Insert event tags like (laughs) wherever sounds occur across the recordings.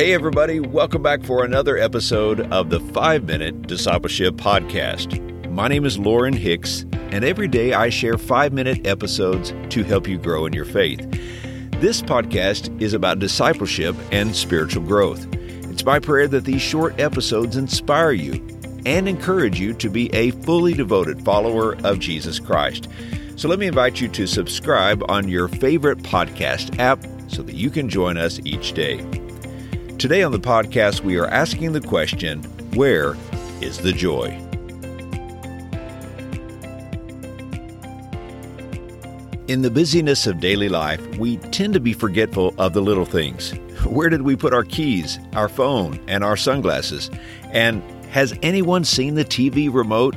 Hey, everybody, welcome back for another episode of the 5 Minute Discipleship Podcast. My name is Lorin Hicks, and every day I share 5 minute episodes to help you grow in your faith. This podcast is about discipleship and spiritual growth. It's my prayer that these short episodes inspire you and encourage you to be a fully devoted follower of Jesus Christ. So let me invite you to subscribe on your favorite podcast app so that you can join us each day. Today on the podcast, we are asking the question Where is the joy? In the busyness of daily life, we tend to be forgetful of the little things. Where did we put our keys, our phone, and our sunglasses? And has anyone seen the TV remote?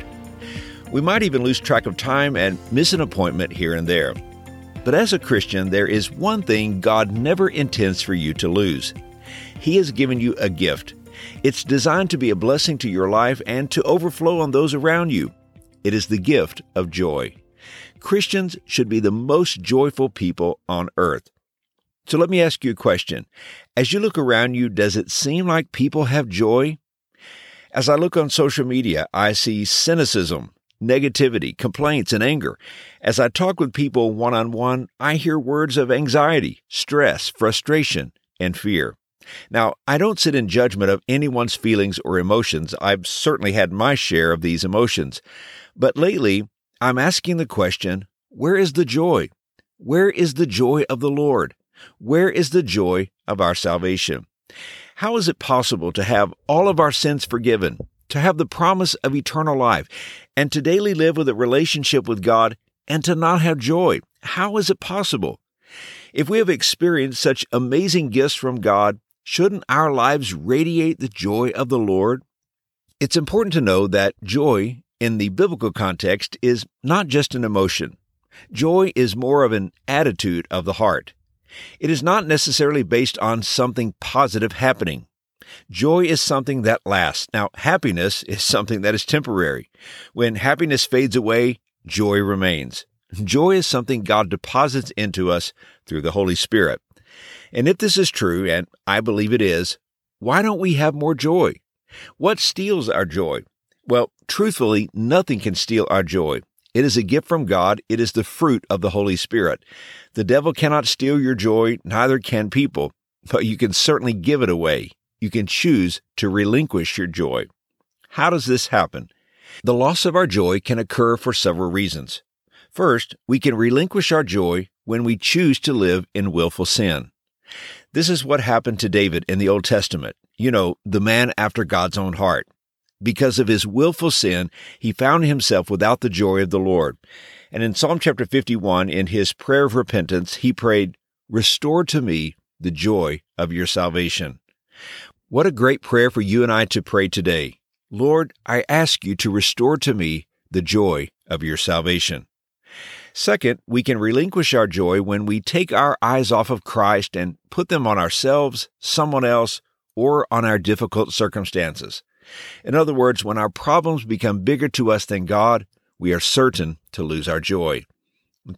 We might even lose track of time and miss an appointment here and there. But as a Christian, there is one thing God never intends for you to lose he has given you a gift. It's designed to be a blessing to your life and to overflow on those around you. It is the gift of joy. Christians should be the most joyful people on earth. So let me ask you a question. As you look around you, does it seem like people have joy? As I look on social media, I see cynicism, negativity, complaints, and anger. As I talk with people one on one, I hear words of anxiety, stress, frustration, and fear. Now, I don't sit in judgment of anyone's feelings or emotions. I've certainly had my share of these emotions. But lately, I'm asking the question where is the joy? Where is the joy of the Lord? Where is the joy of our salvation? How is it possible to have all of our sins forgiven, to have the promise of eternal life, and to daily live with a relationship with God and to not have joy? How is it possible? If we have experienced such amazing gifts from God, Shouldn't our lives radiate the joy of the Lord? It's important to know that joy, in the biblical context, is not just an emotion. Joy is more of an attitude of the heart. It is not necessarily based on something positive happening. Joy is something that lasts. Now, happiness is (laughs) something that is temporary. When happiness fades away, joy remains. Joy is something God deposits into us through the Holy Spirit. And if this is true, and I believe it is, why don't we have more joy? What steals our joy? Well, truthfully, nothing can steal our joy. It is a gift from God. It is the fruit of the Holy Spirit. The devil cannot steal your joy, neither can people, but you can certainly give it away. You can choose to relinquish your joy. How does this happen? The loss of our joy can occur for several reasons. First, we can relinquish our joy when we choose to live in willful sin. This is what happened to David in the Old Testament. You know, the man after God's own heart. Because of his willful sin, he found himself without the joy of the Lord. And in Psalm chapter 51, in his prayer of repentance, he prayed, Restore to me the joy of your salvation. What a great prayer for you and I to pray today. Lord, I ask you to restore to me the joy of your salvation. Second, we can relinquish our joy when we take our eyes off of Christ and put them on ourselves, someone else, or on our difficult circumstances. In other words, when our problems become bigger to us than God, we are certain to lose our joy.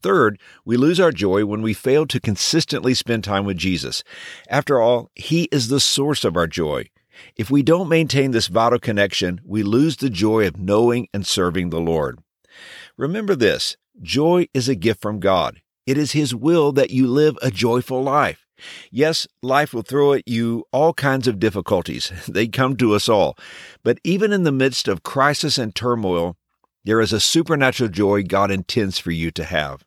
Third, we lose our joy when we fail to consistently spend time with Jesus. After all, He is the source of our joy. If we don't maintain this vital connection, we lose the joy of knowing and serving the Lord. Remember this Joy is a gift from God. It is His will that you live a joyful life. Yes, life will throw at you all kinds of difficulties. (laughs) They come to us all. But even in the midst of crisis and turmoil, there is a supernatural joy God intends for you to have.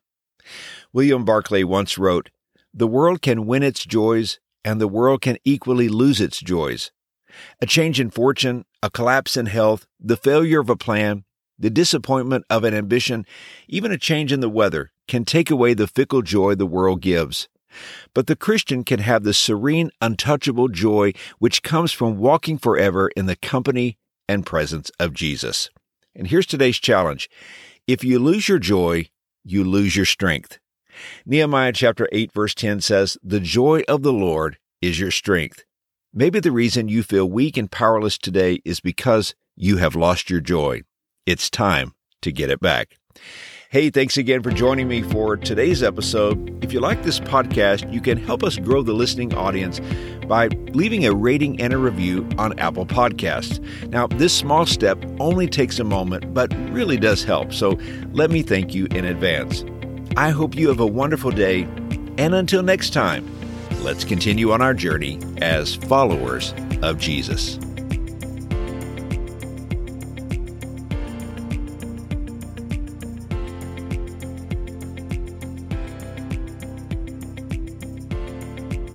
William Barclay once wrote, The world can win its joys, and the world can equally lose its joys. A change in fortune, a collapse in health, the failure of a plan, the disappointment of an ambition, even a change in the weather, can take away the fickle joy the world gives. But the Christian can have the serene, untouchable joy which comes from walking forever in the company and presence of Jesus. And here's today's challenge. If you lose your joy, you lose your strength. Nehemiah chapter 8 verse 10 says, The joy of the Lord is your strength. Maybe the reason you feel weak and powerless today is because you have lost your joy. It's time to get it back. Hey, thanks again for joining me for today's episode. If you like this podcast, you can help us grow the listening audience by leaving a rating and a review on Apple Podcasts. Now, this small step only takes a moment, but really does help. So let me thank you in advance. I hope you have a wonderful day. And until next time, let's continue on our journey as followers of Jesus.